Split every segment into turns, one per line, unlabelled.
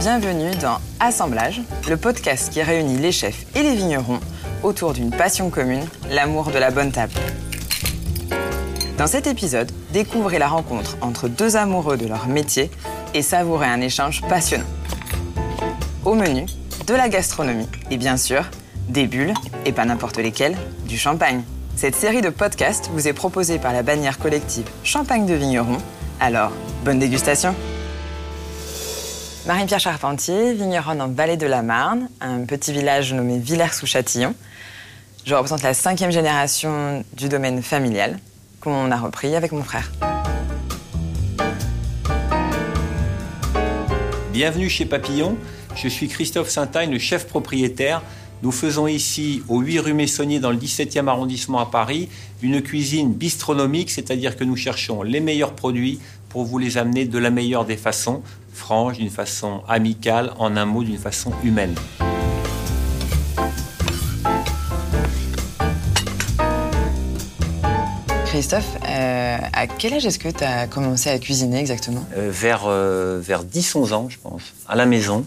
Bienvenue dans Assemblage, le podcast qui réunit les chefs et les vignerons autour d'une passion commune, l'amour de la bonne table. Dans cet épisode, découvrez la rencontre entre deux amoureux de leur métier et savourez un échange passionnant. Au menu, de la gastronomie et bien sûr, des bulles, et pas n'importe lesquelles, du champagne. Cette série de podcasts vous est proposée par la bannière collective Champagne de Vigneron. Alors, bonne dégustation Marie-Pierre Charpentier, vigneronne en Vallée de la Marne, un petit village nommé Villers-sous-Châtillon. Je représente la cinquième génération du domaine familial qu'on a repris avec mon frère.
Bienvenue chez Papillon. Je suis Christophe Saint-Agne, le chef propriétaire. Nous faisons ici, au 8 rue Messonnier, dans le 17e arrondissement à Paris, une cuisine bistronomique, c'est-à-dire que nous cherchons les meilleurs produits pour vous les amener de la meilleure des façons, franche, d'une façon amicale, en un mot, d'une façon humaine.
Christophe, euh, à quel âge est-ce que tu as commencé à cuisiner exactement?
Euh, vers euh, vers 10-11 ans, je pense, à la maison.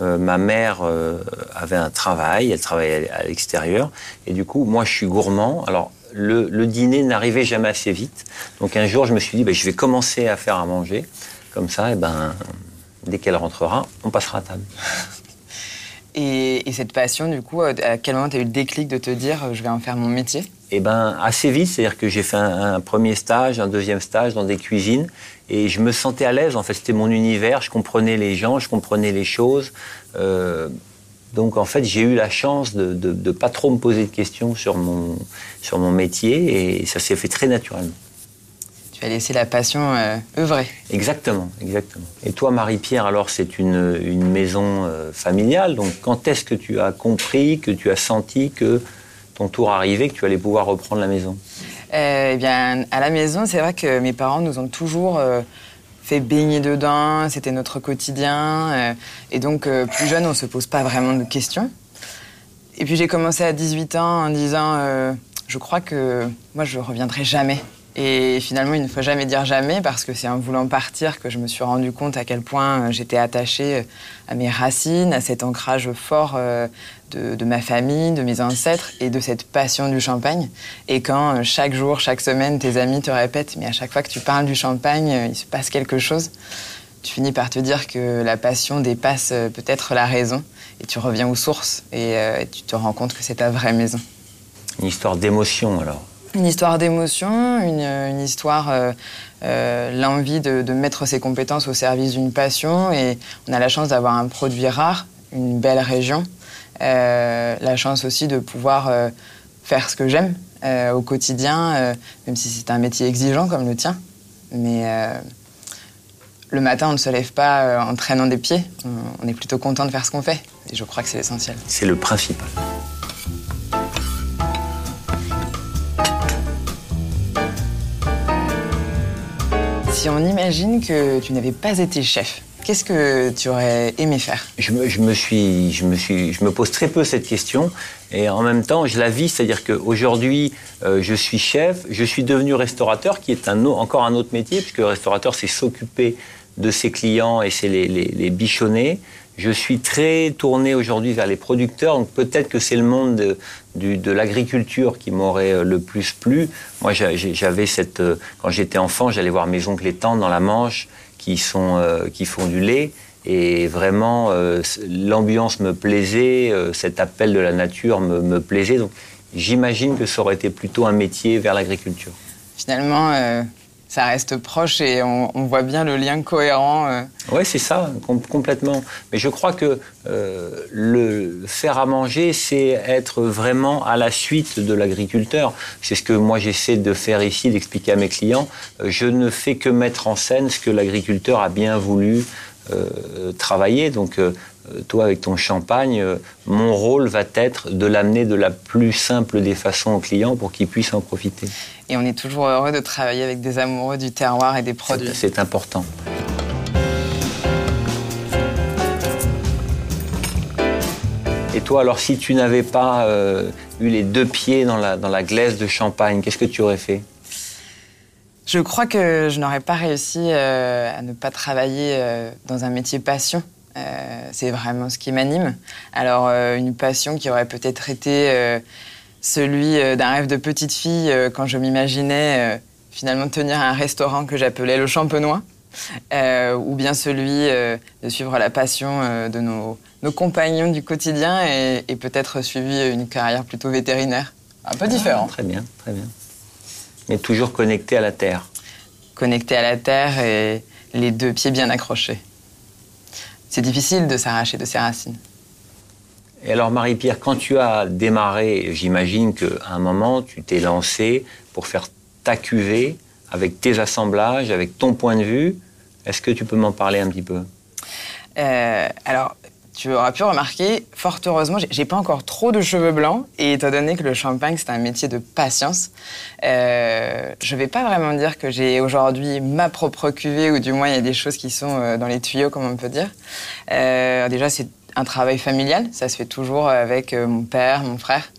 Euh, ma mère euh, avait un travail, elle travaillait à l'extérieur, et du coup, moi, je suis gourmand. Alors, le, le dîner n'arrivait jamais assez vite. Donc, un jour, je me suis dit, ben, je vais commencer à faire à manger. Comme ça, et ben, dès qu'elle rentrera, on passera à table.
et, et cette passion, du coup, à quel moment tu as eu le déclic de te dire euh, je vais en faire mon métier?
Et ben, assez vite, c'est-à-dire que j'ai fait un, un premier stage, un deuxième stage dans des cuisines, et je me sentais à l'aise. En fait, c'était mon univers. Je comprenais les gens, je comprenais les choses. Euh, donc, en fait, j'ai eu la chance de, de pas trop me poser de questions sur mon sur mon métier, et ça s'est fait très naturellement.
Tu as laissé la passion euh, œuvrer.
Exactement, exactement. Et toi, Marie-Pierre, alors c'est une, une maison euh, familiale. Donc, quand est-ce que tu as compris, que tu as senti que ton tour arrivait, que tu allais pouvoir reprendre la maison?
Euh, eh bien, à la maison, c'est vrai que mes parents nous ont toujours fait baigner dedans, c'était notre quotidien. et donc, plus jeune, on se pose pas vraiment de questions. Et puis, j'ai commencé à 18 ans en disant Je crois que moi, je reviendrai jamais. Et finalement, il ne faut jamais dire jamais parce que c'est en voulant partir que je me suis rendu compte à quel point euh, j'étais attachée euh, à mes racines, à cet ancrage fort euh, de, ma famille, de mes ancêtres et de cette passion du champagne. Et quand chaque jour, chaque semaine, tes amis te répètent, mais à chaque fois que tu parles du champagne, il se passe quelque chose, tu finis par te dire que la passion dépasse peut-être la raison et tu reviens aux sources et tu te rends compte que c'est ta vraie maison.
Une histoire d'émotion, alors.
Une histoire d'émotion, une, histoire, euh, euh, l'envie de, mettre ses compétences au service d'une passion. Et on a la chance d'avoir un produit rare, une belle région. Euh, la chance aussi de pouvoir faire ce que j'aime au quotidien, même si c'est un métier exigeant comme le tien. Mais le matin, on ne se lève pas en traînant des pieds. On est plutôt content de faire ce qu'on fait. Et je crois que c'est l'essentiel.
C'est le principal.
Si on imagine que tu n'avais pas été chef, qu'est-ce que tu aurais aimé faire?
Je me, je me suis, je me suis, je me pose très peu cette question et en même temps je la vis, c'est-à-dire qu'aujourd'hui euh, je suis chef, je suis devenu restaurateur, qui est un, encore un autre métier puisque restaurateur c'est s'occuper de ses clients et c'est les, les, les bichonner. Je suis très tourné aujourd'hui vers les producteurs, donc peut-être que c'est le monde de, de l'agriculture qui m'aurait euh, le plus plu. Moi, j'avais cette, euh, quand j'étais enfant, j'allais voir mes oncles et tantes dans la Manche qui sont, euh, qui font du lait. Et vraiment, l'ambiance me plaisait, cet appel de la nature me, me plaisait. Donc, j'imagine que ça aurait été plutôt un métier vers l'agriculture.
Finalement, ça reste proche et on, voit bien le lien cohérent. euh.
Oui, c'est ça, com- complètement. Mais je crois que euh, le faire à manger, c'est être vraiment à la suite de l'agriculteur. C'est ce que moi j'essaie de faire ici, d'expliquer à mes clients. Euh, Je ne fais que mettre en scène ce que l'agriculteur a bien voulu travailler. Donc, toi, avec ton champagne, euh, mon rôle va être de l'amener de la plus simple des façons au client pour qu'il puisse en profiter.
Et on est toujours heureux de travailler avec des amoureux du terroir et des produits.
C'est- important. Et toi, alors, si tu n'avais pas euh, eu les deux pieds dans la, dans la glaise de champagne, qu'est-ce que tu aurais fait?
Je crois que je n'aurais pas réussi euh, à ne pas travailler euh, dans un métier passion. C'est vraiment ce qui m'anime. Alors, une passion qui aurait peut-être été celui d'un rêve de petite fille quand je m'imaginais finalement tenir un restaurant que j'appelais le Champenois. Euh, ou bien celui euh, de suivre la passion euh, de nos, compagnons du quotidien et, peut-être suivi une carrière plutôt vétérinaire. Un peu différent.
très bien, très bien. Mais toujours connecté à la terre.
Connecté à la terre et les deux pieds bien accrochés. C'est difficile de s'arracher de ses racines.
Et alors Marie-Pierre, quand tu as démarré, j'imagine qu'à un moment, tu t'es lancé pour faire ta cuvée avec tes assemblages, avec ton point de vue. Est-ce que tu peux m'en parler un petit peu?
Euh, Alors, tu auras pu remarquer, fort heureusement, j'ai pas encore trop de cheveux blancs. Et étant donné que le champagne, c'est un métier de patience, euh, je vais pas vraiment dire que j'ai aujourd'hui ma propre cuvée, ou du moins il y a des choses qui sont euh, dans les tuyaux, comme on peut dire. Euh, déjà, c'est un travail familial, ça se fait toujours avec euh, mon père, mon frère.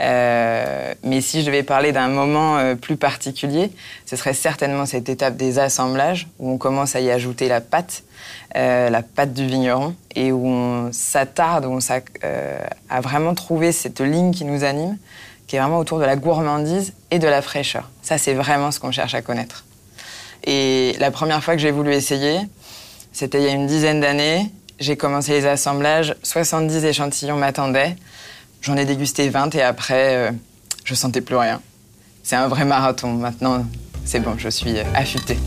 Euh, mais si je devais parler d'un moment euh, plus particulier, ce serait certainement cette étape des assemblages où on commence à y ajouter la pâte, la pâte du vigneron, et où on s'attarde, où on a vraiment trouvé cette ligne qui nous anime, qui est vraiment autour de la gourmandise et de la fraîcheur. Ça, c'est vraiment ce qu'on cherche à connaître. Et la première fois que j'ai voulu essayer, c'était il y a une dizaine d'années. J'ai commencé les assemblages, 70 échantillons m'attendaient. J'en ai dégusté 20 et après, euh, je sentais plus rien. C'est un vrai marathon. Maintenant, c'est bon, je suis affûtée.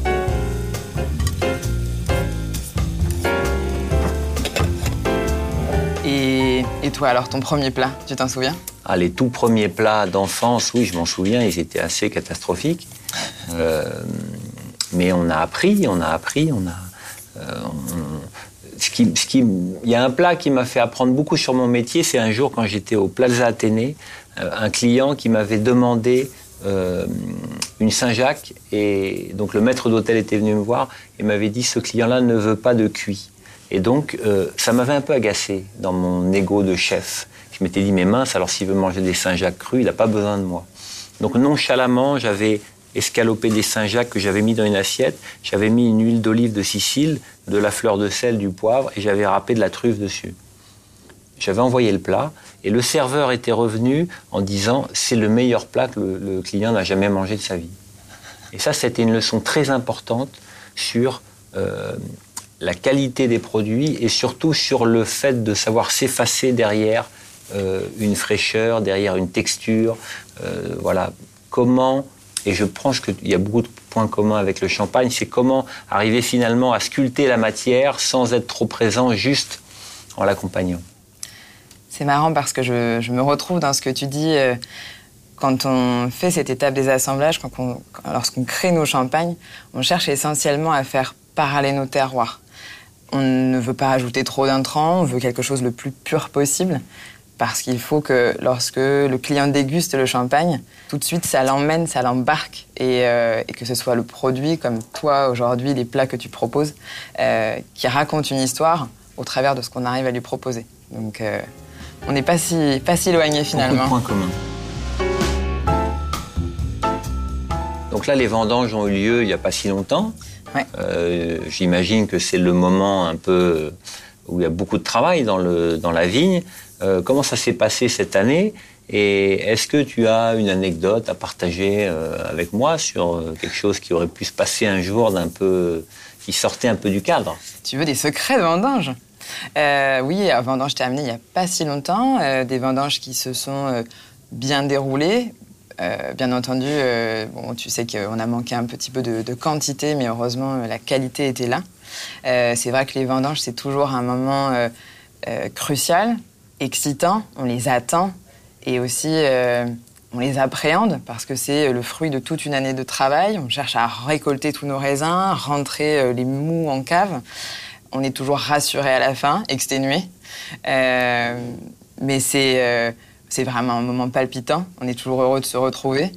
Et, et, toi, alors, ton premier plat, tu t'en souviens?
Ah, Les tout premiers plats d'enfance, oui, je m'en souviens, ils étaient assez catastrophiques. Euh, mais on a appris, on a appris, on a. Euh, ce qui, il y a un plat qui m'a fait apprendre beaucoup sur mon métier. C'est un jour quand j'étais au Plaza Athénée, euh, un client qui m'avait demandé euh, une Saint-Jacques et donc le maître d'hôtel était venu me voir et m'avait dit ce client-là ne veut pas de cuit. Et donc euh, ça m'avait un peu agacé dans mon ego de chef. Je m'étais dit mais mince alors s'il veut manger des Saint-Jacques crus, il n'a pas besoin de moi. Donc nonchalamment j'avais escalopé des Saint-Jacques que j'avais mis dans une assiette. J'avais mis une huile d'olive de Sicile, de la fleur de sel, du poivre, et j'avais râpé de la truffe dessus. J'avais envoyé le plat, et le serveur était revenu en disant c'est le meilleur plat que le, client n'a jamais mangé de sa vie. Et ça, c'était une leçon très importante sur euh, la qualité des produits et surtout sur le fait de savoir s'effacer derrière euh, une fraîcheur, derrière une texture. Euh, voilà, comment et je pense qu'il y a beaucoup de points communs avec le champagne. C'est comment arriver finalement à sculpter la matière sans être trop présent, juste en l'accompagnant.
C'est marrant parce que je, me retrouve dans ce que tu dis. Euh, quand on fait cette étape des assemblages, lorsqu'on crée nos champagnes, on cherche essentiellement à faire parler nos terroirs. On ne veut pas ajouter trop d'intrants, on veut quelque chose le plus pur possible parce qu'il faut que lorsque le client déguste le champagne, tout de suite ça l'emmène, ça l'embarque euh, et, que ce soit le produit comme toi aujourd'hui, les plats que tu proposes, euh, qui racontent une histoire au travers de ce qu'on arrive à lui proposer. Donc euh, on n'est pas si, pas si éloigné finalement.
Beaucoup de points communs. Donc là, les vendanges ont eu lieu il n'y a pas si longtemps. J'imagine que c'est le moment un peu où il y a beaucoup de travail dans, le, dans la vigne. Euh, comment ça s'est passé cette année et est-ce que tu as une anecdote à partager euh, avec moi sur euh, quelque chose qui aurait pu se passer un jour d'un peu qui sortait un peu du cadre?
Tu veux des secrets de vendange Oui, à vendange amené il n'y a pas si longtemps, des vendanges qui se sont bien déroulées. bien entendu, bon, tu sais qu'on a manqué un petit peu de quantité, mais heureusement la qualité était là. c'est vrai que les vendanges c'est toujours un moment crucial excitants, on les attend et aussi euh, on les appréhende parce que c'est le fruit de toute une année de travail. On cherche à récolter tous nos raisins, rentrer euh, les mous en cave. On est toujours rassuré à la fin, exténué. Euh, mais c'est vraiment un moment palpitant. On est toujours heureux de se retrouver.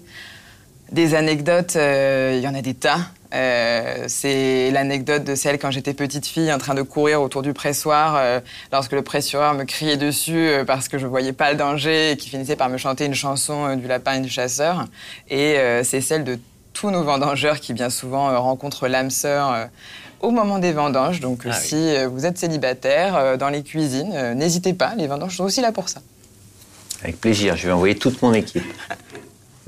Des anecdotes, il y en a des tas. Euh, c'est l'anecdote de celle quand j'étais petite fille en train de courir autour du pressoir euh, lorsque le pressureur me criait dessus euh, parce que je voyais pas le danger et qui finissait par me chanter une chanson du lapin et du chasseur. Et c'est celle de tous nos vendangeurs qui bien souvent rencontrent l'âme sœur au moment des vendanges. Donc
Ah
si vous êtes célibataire dans les cuisines, n'hésitez pas, les vendanges sont aussi là pour ça.
Avec plaisir, je vais envoyer toute mon équipe.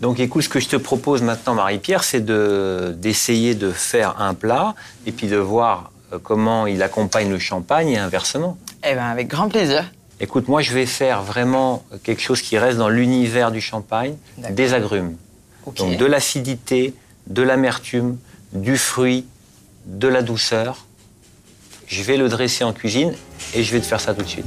Donc écoute, ce que je te propose maintenant, Marie-Pierre, c'est de- d'essayer de, faire un plat et puis de voir euh, comment il accompagne le champagne et inversement.
Eh bien, avec grand plaisir.
Écoute, moi je vais faire vraiment quelque chose qui reste dans l'univers du champagne, des agrumes. Donc de l'acidité, de l'amertume, du fruit, de la douceur. Je vais le dresser en cuisine et je vais te faire ça tout de suite.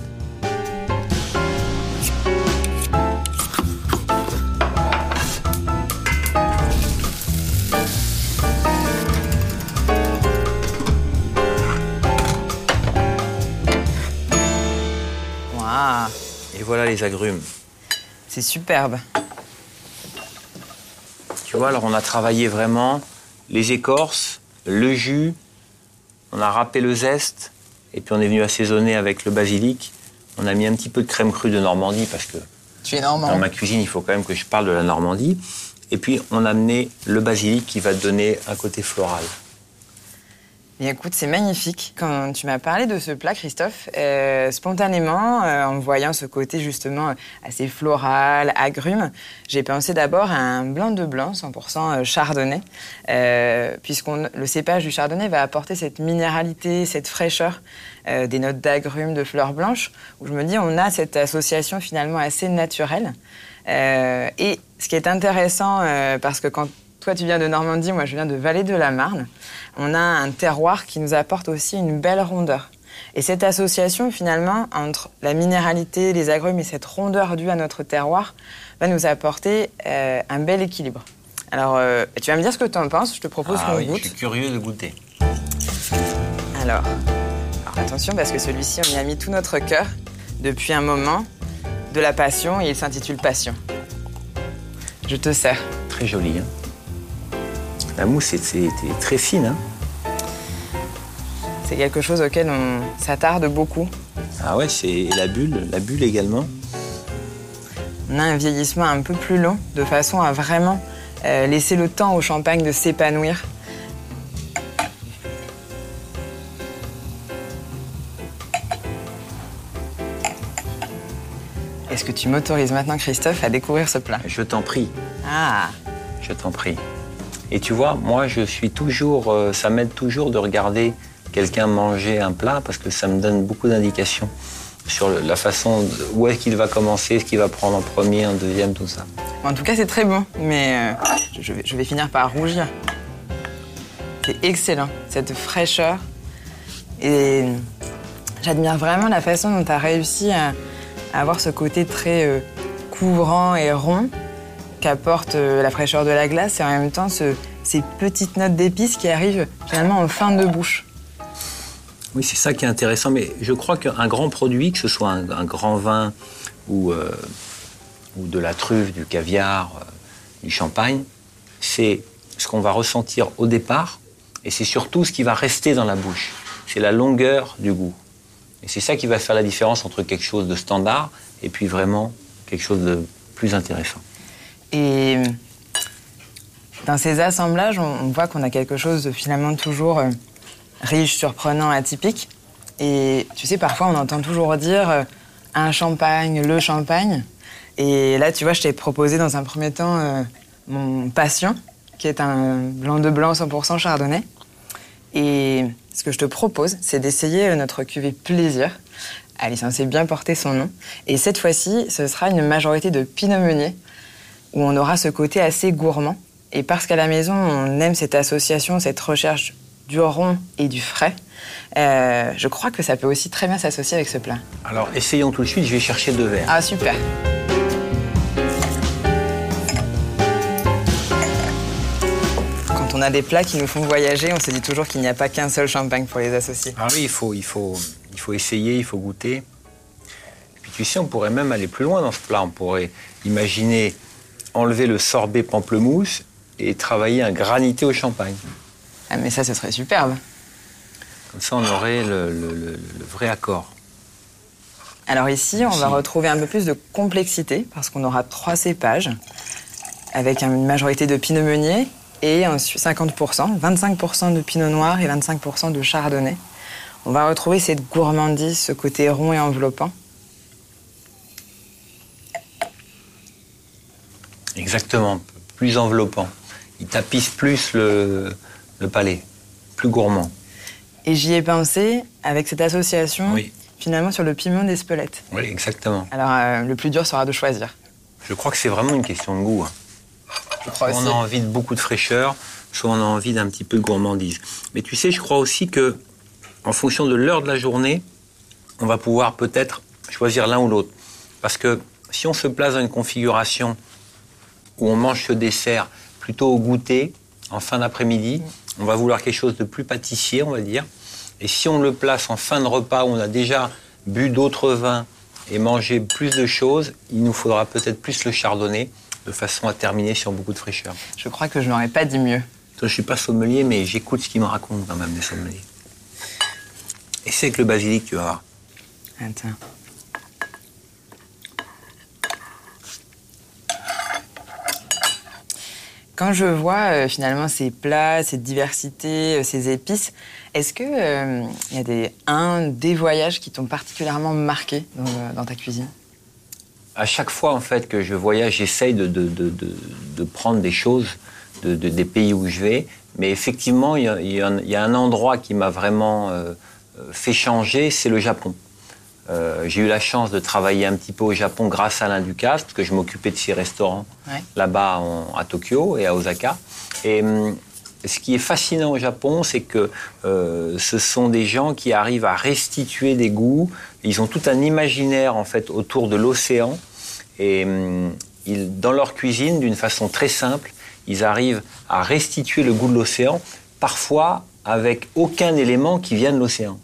Les agrumes.
c'est superbe.
Tu vois, alors on a travaillé vraiment les écorces, le jus, on a râpé le zeste, et puis on est venu assaisonner avec le basilic. On a mis un petit peu de crème crue de Normandie, parce que
Tu es
dans ma cuisine, il faut quand même que je parle de la Normandie. Et puis on a amené le basilic qui va donner un côté floral.
Écoute, c'est magnifique. Quand tu m'as parlé de ce plat, Christophe, euh, spontanément, euh, en voyant ce côté justement assez floral, agrume, j'ai pensé d'abord à un blanc de blanc, 100% chardonnay, euh, puisqu'on le cépage du chardonnay va apporter cette minéralité, cette fraîcheur, des notes d'agrumes, de fleurs blanches, où je me dis on a cette association finalement assez naturelle. Et ce qui est intéressant, parce que quand toi, tu viens de Normandie, moi, je viens de Vallée de la Marne. On a un terroir qui nous apporte aussi une belle rondeur. Et cette association, finalement, entre la minéralité, les agrumes et cette rondeur due à notre terroir, va nous apporter euh, un bel équilibre. Alors, euh, tu vas me dire ce que tu en penses. Je te propose
Ah
qu'on
oui,
goûte.
je suis curieux de goûter.
Alors, alors, attention, parce que celui-ci, on y a mis tout notre cœur depuis un moment. De la passion, et il s'intitule Passion. Je te sers.
Très joli. Hein la mousse est très fine. Hein
C'est quelque chose auquel on s'attarde beaucoup.
ah ouais, c'est la bulle, la bulle également.
On a un vieillissement un peu plus long, de façon à vraiment euh, laisser le temps au champagne de s'épanouir. Est-ce que tu m'autorises maintenant, Christophe, à découvrir ce plat?
Je t'en prie.
Ah,
Je t'en prie. Et tu vois, moi, je suis toujours. euh, ça m'aide toujours de regarder quelqu'un manger un plat parce que ça me donne beaucoup d'indications sur la façon de- où est-ce qu'il va commencer, ce qu'il va prendre en premier, en deuxième, tout ça.
en tout cas, c'est très bon, mais euh, je, vais, finir par rougir. C'est excellent, cette fraîcheur. Et j'admire vraiment la façon dont tu as réussi à, à avoir ce côté très euh, couvrant et rond qu'apporte euh, la fraîcheur de la glace et en même temps ce- ces petites notes d'épices qui arrivent finalement en fin de bouche.
Oui, c'est ça qui est intéressant. Mais je crois qu'un grand produit, que ce soit un, un grand vin ou, euh, ou de la truffe, du caviar, euh, du champagne, c'est ce qu'on va ressentir au départ et c'est surtout ce qui va rester dans la bouche. C'est la longueur du goût. Et c'est ça qui va faire la différence entre quelque chose de standard et puis vraiment quelque chose de plus intéressant.
Et dans ces assemblages, on, voit qu'on a quelque chose de finalement toujours euh, riche, surprenant, atypique. Et tu sais, parfois on entend toujours dire euh, un champagne, le champagne. Et là, tu vois, je t'ai proposé dans un premier temps euh, mon Passion, qui est un blanc de blanc 100% chardonnay. Et ce que je te propose, c'est d'essayer notre cuvée Plaisir. Elle est censée bien porter son nom. Et cette fois-ci, ce sera une majorité de Pinot Meunier, où on aura ce côté assez gourmand. Et parce qu'à la maison, on aime cette association, cette recherche du rond et du frais, euh, je crois que ça peut aussi très bien s'associer avec ce plat.
Alors essayons tout de suite, je vais chercher deux verres.
Ah, super Quand on a des plats qui nous font voyager, on se dit toujours qu'il n'y a pas qu'un seul champagne pour les associer.
Ah oui, il faut, il faut, il faut essayer, il faut goûter. Et puis tu sais, on pourrait même aller plus loin dans ce plat. On pourrait imaginer enlever le sorbet pamplemousse et travailler un granité au champagne.
Ah, mais ça, ce serait superbe.
Comme ça, on aurait le, le- le- le vrai accord.
Alors ici, on va retrouver un peu plus de complexité parce qu'on aura trois cépages avec une majorité de pinot meunier et ensuite 50%, 25% de pinot noir et 25% de chardonnay. On va retrouver cette gourmandise, ce côté rond et enveloppant.
Exactement, plus enveloppant. Il tapisse plus le, le palais, plus gourmand.
Et j'y ai pensé avec cette association,
Oui.
finalement, sur le piment d'Espelette.
Oui, exactement.
Alors, euh, le plus dur sera de choisir.
Je crois que c'est vraiment une question de goût. hein.
Je crois
Soit on a envie de beaucoup de fraîcheur, soit on a envie d'un petit peu de gourmandise. Mais tu sais, je crois aussi que, en fonction de l'heure de la journée, on va pouvoir peut-être choisir l'un ou l'autre. Parce que si on se place dans une configuration où on mange ce dessert plutôt au goûter, en fin d'après-midi, on va vouloir quelque chose de plus pâtissier, on va dire. Et si on le place en fin de repas où on a déjà bu d'autres vins et mangé plus de choses, il nous faudra peut-être plus le chardonnay de façon à terminer sur beaucoup de fraîcheur.
Je crois que je n'aurais pas dit mieux.
Je suis pas sommelier, mais j'écoute ce qu'ils me racontent quand même, les sommeliers. Et c'est avec le basilic, tu vas voir.
Attends. Quand je vois euh, finalement ces plats, cette diversité, euh, ces épices, est-ce que euh, il y a des, un des voyages qui t'ont particulièrement marqué dans, euh, ta cuisine?
À chaque fois, en fait, que je voyage, j'essaye de, de, de, prendre des choses de, de- des pays où je vais. Mais effectivement, il y a, un- endroit qui m'a vraiment euh, euh, fait changer, c'est le Japon. Euh, j'ai eu la chance de travailler un petit peu au Japon grâce à Alain Ducasse, parce que je m'occupais de ses restaurants
Ouais.
là-bas à Tokyo et à Osaka. Et hum, ce qui est fascinant au Japon, c'est que euh, ce sont des gens qui arrivent à restituer des goûts. Ils ont tout un imaginaire en fait autour de l'océan. Et hum, ils, dans leur cuisine, d'une façon très simple, ils arrivent à restituer le goût de l'océan, parfois avec aucun élément qui vient de l'océan.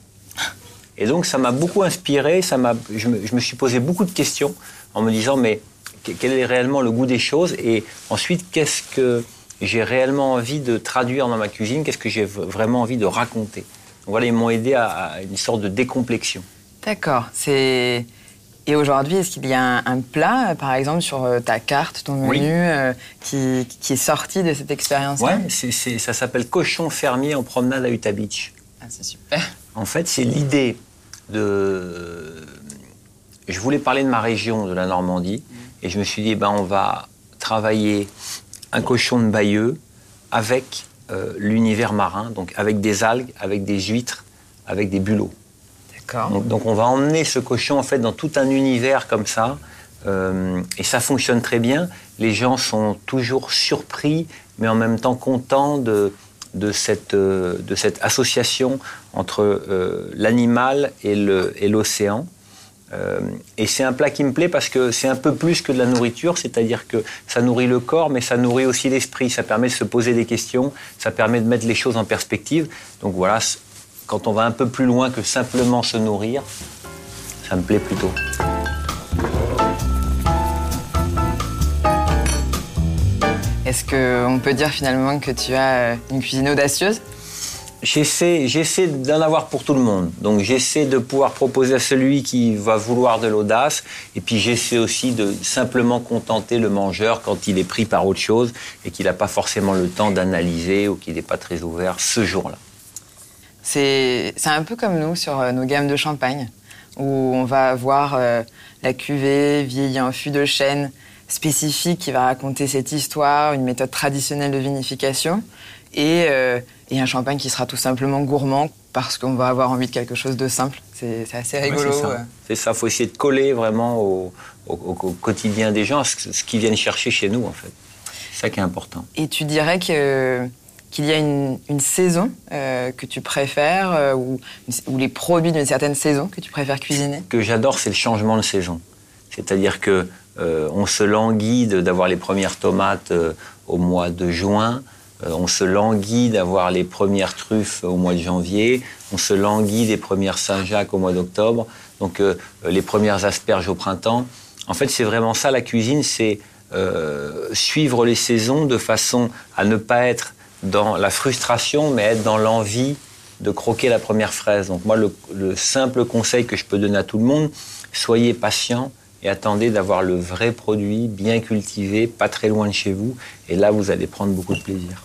Et donc ça m'a beaucoup inspiré, ça m'a, je, me, je me suis posé beaucoup de questions en me disant mais que- quel est réellement le goût des choses et ensuite qu'est-ce que j'ai réellement envie de traduire dans ma cuisine, qu'est-ce que j'ai vraiment envie de raconter? Donc voilà, ils m'ont aidé à, à une sorte de décomplexion.
D'accord. C'est et aujourd'hui, est-ce qu'il y a un, un plat, euh, par exemple, sur euh, ta carte, ton menu,
Oui.
euh, qui, qui est sorti de cette expérience-là?
C'est- ça s'appelle cochon fermier en promenade à Utah Beach.
Ah, c'est super.
En fait, c'est l'idée de. Je voulais parler de ma région, de la Normandie, et je me suis dit, ben, on va travailler un cochon de Bayeux avec euh, l'univers marin, donc avec des algues, avec des huîtres, avec des bulots.
D'accord.
Donc, donc on va emmener ce cochon en fait dans tout un univers comme ça, euh, et ça fonctionne très bien. Les gens sont toujours surpris, mais en même temps contents de, de, cette, euh, de cette association entre euh, l'animal et le- et l'océan. Euh, et c'est un plat qui me plaît parce que c'est un peu plus que de la nourriture, c'est-à-dire que ça nourrit le corps, mais ça nourrit aussi l'esprit. Ça permet de se poser des questions, ça permet de mettre les choses en perspective. Donc voilà, quand on va un peu plus loin que simplement se nourrir, ça me plaît plutôt.
Est-ce qu'on peut dire finalement que tu as euh, une cuisine audacieuse?
J'essaie, j'essaie d'en avoir pour tout le monde. Donc j'essaie de pouvoir proposer à celui qui va vouloir de l'audace. Et puis j'essaie aussi de simplement contenter le mangeur quand il est pris par autre chose et qu'il n'a pas forcément le temps d'analyser ou qu'il n'est pas très ouvert ce jour-là.
C'est c'est un peu comme nous sur euh, nos gammes de champagne, où on va avoir euh, la cuvée vieillie en fût de chêne spécifique qui va raconter cette histoire, une méthode traditionnelle de vinification, et, euh, et un champagne qui sera tout simplement gourmand parce qu'on va avoir envie de quelque chose de simple. C'est assez rigolo.
Ouais, c'est ça. ça, faut essayer de coller vraiment au, au- au- au quotidien des gens, ce, ce qu'ils viennent chercher chez nous en fait. C'est ça qui est important.
Et tu dirais que qu'il y a une, une saison euh, que tu préfères euh, ou, ou les produits d'une certaine saison que tu préfères cuisiner?
Ce que j'adore, c'est le changement de saison. C'est-à-dire que on se languit d'avoir les premières tomates euh, au mois de juin, euh, on se languit d'avoir les premières truffes au mois de janvier, on se languit des premières Saint-Jacques au mois d'octobre, donc euh, les premières asperges au printemps. En fait, c'est vraiment ça la cuisine, c'est euh, suivre les saisons de façon à ne pas être dans la frustration, mais être dans l'envie de croquer la première fraise. Donc moi, le, le simple conseil que je peux donner à tout le monde, soyez patient et attendez d'avoir le vrai produit, bien cultivé, pas très loin de chez vous. Et là, vous allez prendre beaucoup de plaisir.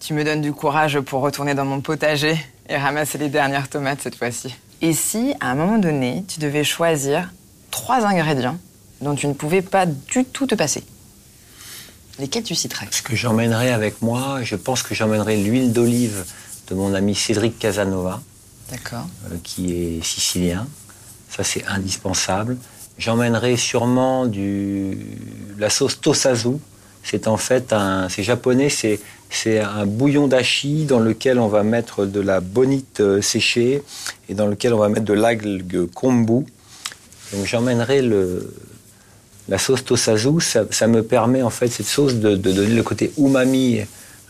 Tu me donnes du courage pour retourner dans mon potager et ramasser les dernières tomates cette fois-ci. Et si, à un moment donné, tu devais choisir trois ingrédients dont tu ne pouvais pas du tout te passer, lesquels tu citerais?
Ce que j'emmènerais avec moi, je pense que j'emmènerais l'huile d'olive de mon ami Cédric Casanova,
D'accord.
euh, qui est sicilien. Ça, c'est indispensable. J'emmènerai sûrement du, la sauce tosazu. C'est en fait un, c'est japonais, c'est, un bouillon d'ashi dans lequel on va mettre de la bonite euh, séchée et dans lequel on va mettre de l'algue kombu. Donc j'emmènerai la sauce tosazu. Ça, me permet en fait cette sauce de, de donner le côté umami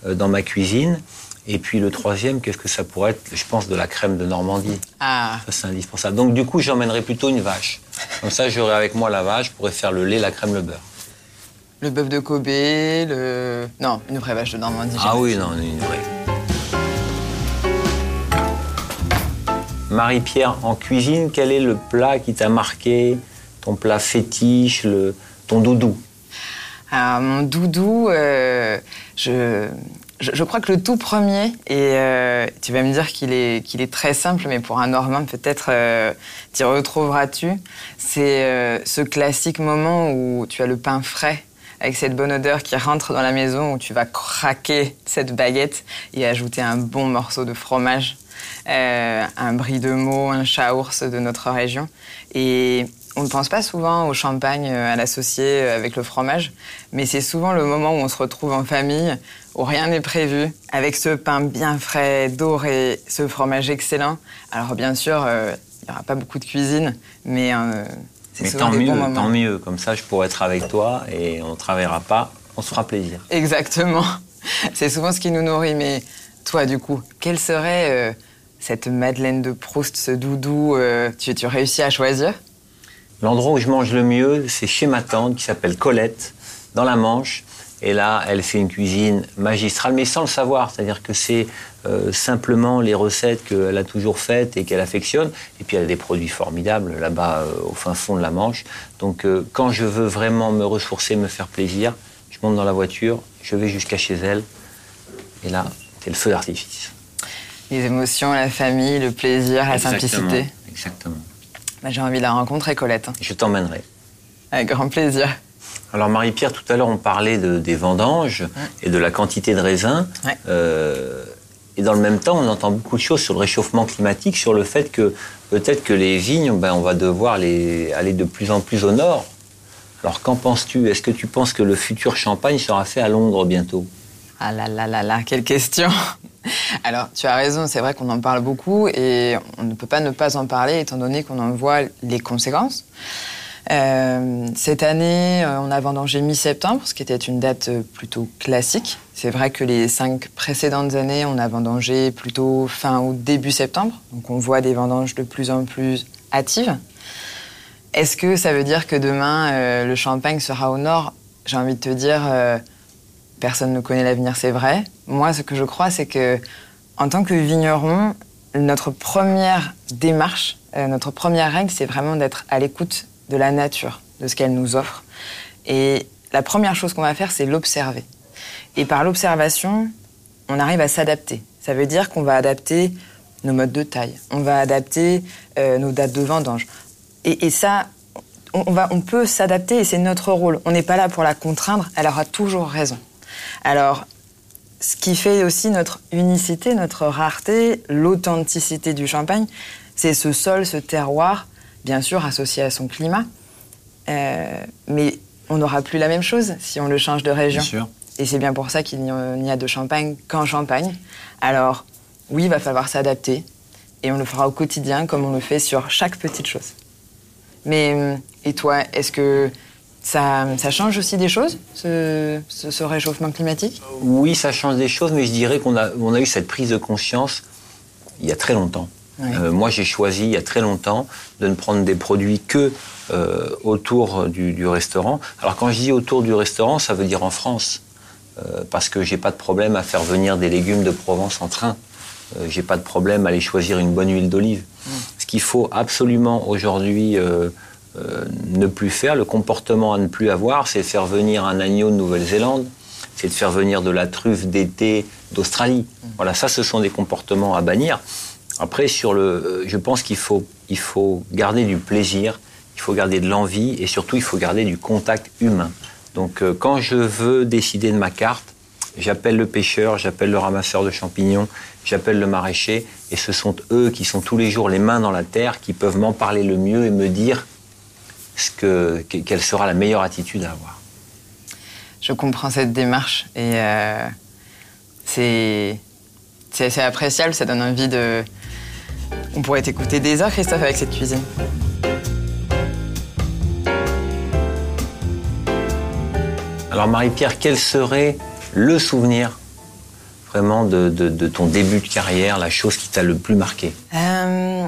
euh, dans ma cuisine. Et puis le troisième, qu'est-ce que ça pourrait être Je pense de la crème de Normandie.
Ah,
Ça, c'est indispensable. Donc, du coup, j'emmènerais plutôt une vache. Comme ça, j'aurais avec moi la vache, je pourrais faire le lait, la crème, le beurre.
le bœuf de Kobe, le... Non, une vraie vache de Normandie.
Ah oui, non, une vraie. Marie-Pierre, en cuisine, quel est le plat qui t'a marqué? Ton plat fétiche, le... ton doudou?
Alors, mon doudou, euh, je, je, crois que le tout premier, et euh, tu vas me dire qu'il est, très simple, mais pour un Normand, peut-être euh, t'y retrouveras-tu, c'est euh, ce classique moment où tu as le pain frais avec cette bonne odeur qui rentre dans la maison, où tu vas craquer cette baguette et ajouter un bon morceau de fromage, euh, un brie de meaux, un chaours de notre région. Et on ne pense pas souvent au champagne à l'associer avec le fromage, mais c'est souvent le moment où on se retrouve en famille, où rien n'est prévu, avec ce pain bien frais, doré, ce fromage excellent. Alors bien sûr, euh, il n'y aura pas beaucoup de cuisine, mais euh, c'est souvent
tant
des
mieux,
bons moments.
tant mieux. Comme ça, je pourrais être avec toi et on ne travaillera pas, on se fera plaisir.
Exactement. C'est souvent ce qui nous nourrit. Mais toi, du coup, quelle serait euh, cette Madeleine de Proust, ce doudou tu, tu réussis à choisir?
L'endroit où je mange le mieux, c'est chez ma tante qui s'appelle Colette, dans la Manche. Et là, elle fait une cuisine magistrale, mais sans le savoir. C'est-à-dire que c'est euh, simplement les recettes qu'elle a toujours faites et qu'elle affectionne. Et puis elle a des produits formidables là-bas euh, au fin fond de la Manche. Donc euh, quand je veux vraiment me ressourcer, me faire plaisir, je monte dans la voiture, je vais jusqu'à chez elle. Et là, c'est le feu d'artifice.
Les émotions, la famille, le plaisir, la simplicité.
Exactement.
Bah, J'ai envie de la rencontrer, Colette.
Je t'emmènerai.
Avec grand plaisir.
Alors Marie-Pierre, tout à l'heure on parlait de- des vendanges et de la quantité de raisins.
Ouais.
Euh, et dans le même temps, on entend beaucoup de choses sur le réchauffement climatique, sur le fait que peut-être que les vignes, ben, on va devoir les, aller de plus en plus au nord. Alors qu'en penses-tu? Est-ce que tu penses que le futur champagne sera fait à Londres bientôt?
Ah là là là là, quelle question Alors, tu as raison, c'est vrai qu'on en parle beaucoup et on ne peut pas ne pas en parler étant donné qu'on en voit les conséquences. Euh, cette année, euh, on a vendangé mi-septembre, ce qui était une date euh, plutôt classique. C'est vrai que les cinq précédentes années, on a vendangé plutôt fin août, début septembre. Donc on voit des vendanges de plus en plus hâtives. Est-ce que ça veut dire que demain, le champagne sera au nord? J'ai envie de te dire, personne ne connaît l'avenir, c'est vrai. Moi, ce que je crois, c'est que en tant que vigneron, notre première démarche, notre première règle, c'est vraiment d'être à l'écoute de la nature, de ce qu'elle nous offre. Et la première chose qu'on va faire, c'est l'observer. Et par l'observation, on arrive à s'adapter. Ça veut dire qu'on va adapter nos modes de taille, on va adapter euh, nos dates de vendange. Et, ça, on peut s'adapter et c'est notre rôle. On n'est pas là pour la contraindre, elle aura toujours raison. Alors, ce qui fait aussi notre unicité, notre rareté, l'authenticité du champagne, c'est ce sol, ce terroir, bien sûr associé à son climat. Euh, mais on n'aura plus la même chose si on le change de région.
sûr.
Et c'est bien pour ça qu'il n'y a de champagne qu'en champagne. Alors, oui, il va falloir s'adapter. Et on le fera au quotidien comme on le fait sur chaque petite chose. Mais, hum, et toi, est-ce que ça, ça change aussi des choses, ce, ce- ce réchauffement climatique?
Oui, ça change des choses, mais je dirais qu'on a, on a eu cette prise de conscience il y a très longtemps.
Ouais.
Euh, moi, j'ai choisi il y a très longtemps de ne prendre des produits que euh, autour du, du restaurant. Alors, quand je dis autour du restaurant, ça veut dire en France, Euh, parce que j'ai pas de problème à faire venir des légumes de Provence en train. Euh, j'ai pas de problème à aller choisir une bonne huile d'olive. Ce qu'il faut absolument aujourd'hui euh, euh, ne plus faire, le comportement à ne plus avoir, c'est faire venir un agneau de Nouvelle-Zélande, c'est de faire venir de la truffe d'été d'Australie. Voilà, ça, ce sont des comportements à bannir. Après, sur le, euh, je pense qu'il faut, il faut garder du plaisir, il faut garder de l'envie et surtout, il faut garder du contact humain. Donc, euh, quand je veux décider de ma carte, j'appelle le pêcheur, j'appelle le ramasseur de champignons, j'appelle le maraîcher, et ce sont eux qui sont tous les jours les mains dans la terre, qui peuvent m'en parler le mieux et me dire ce que, quelle sera la meilleure attitude à avoir.
Je comprends cette démarche et euh, c'est assez appréciable, ça donne envie de... On pourrait t'écouter des heures, Christophe, avec cette cuisine.
Alors Marie-Pierre, quel serait le souvenir vraiment de, ton début de carrière, la chose qui t'a le plus marqué?
Euh,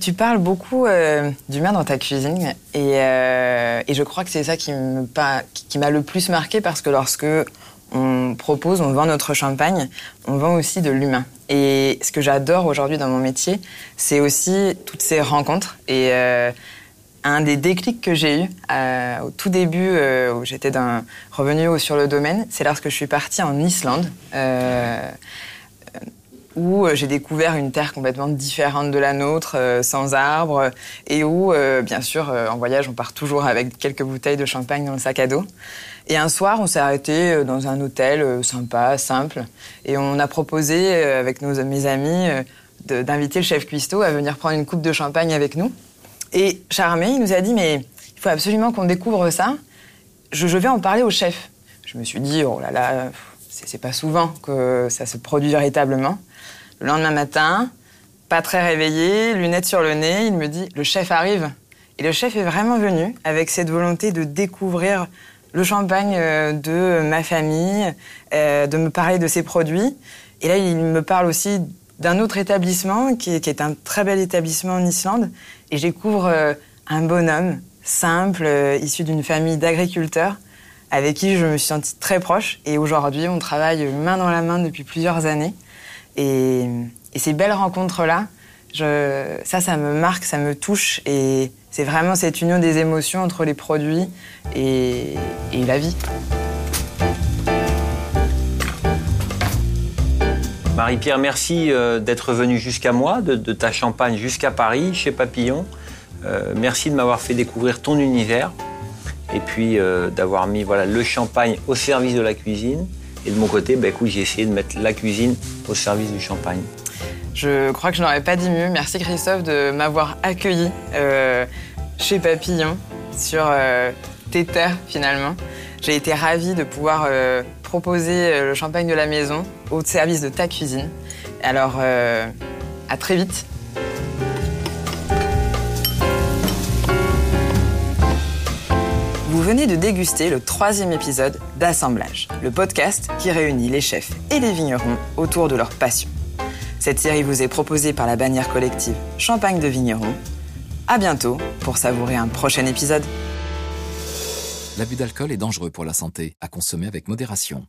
tu, parles beaucoup euh, d'humain dans ta cuisine euh, et, je crois que c'est ça qui m'a le plus marqué parce que lorsque on propose, on vend notre champagne, on vend aussi de l'humain. Et ce que j'adore aujourd'hui dans mon métier, c'est aussi toutes ces rencontres et un des déclics que j'ai eu euh, au tout début, euh, où j'étais revenu sur le domaine, c'est lorsque je suis partie en Islande, euh, où j'ai découvert une terre complètement différente de la nôtre, sans arbres, et où, bien sûr, en voyage, on part toujours avec quelques bouteilles de champagne dans le sac à dos. Et un soir, on s'est arrêté dans un hôtel sympa, simple, et on a proposé, avec nos, mes amis, d'inviter le chef cuistot à venir prendre une coupe de champagne avec nous. Et Charmé, il nous a dit, mais il faut absolument qu'on découvre ça. Je, vais en parler au chef. Je me suis dit, oh là là, c'est pas souvent que ça se produit véritablement. Le lendemain matin, pas très réveillé, lunettes sur le nez, il me dit, le chef arrive. Et le chef est vraiment venu avec cette volonté de découvrir le champagne euh, de ma famille, euh, de me parler de ses produits. Et là, il me parle aussi d'un autre établissement qui est, un très bel établissement en Islande. Et j'écouvre découvre euh, un bonhomme simple, issu d'une famille d'agriculteurs, avec qui je me suis sentie très proche. Et aujourd'hui, on travaille main dans la main depuis plusieurs années. Et, ces belles rencontres-là, ça, ça me marque, ça me touche. Et c'est vraiment cette union des émotions entre les produits et la vie.
Marie-Pierre, merci euh, d'être venue jusqu'à moi, de, ta Champagne jusqu'à Paris, chez Papillon. Euh, merci de m'avoir fait découvrir ton univers et puis euh, d'avoir mis voilà, le champagne au service de la cuisine. Et de mon côté, bah, j'ai essayé de mettre la cuisine au service du champagne.
Je crois que je n'aurais pas dit mieux. Merci Christophe de m'avoir accueilli chez Papillon sur tes terres finalement. J'ai été ravie de pouvoir proposer euh, le champagne de la maison au service de ta cuisine. Alors, euh, à très vite. Vous venez de déguster le troisième épisode d'Assemblage, le podcast qui réunit les chefs et les vignerons autour de leur passion. Cette série vous est proposée par la bannière collective Champagne de Vignerons. À bientôt pour savourer un prochain épisode.
L'abus d'alcool est dangereux pour la santé, à consommer avec modération.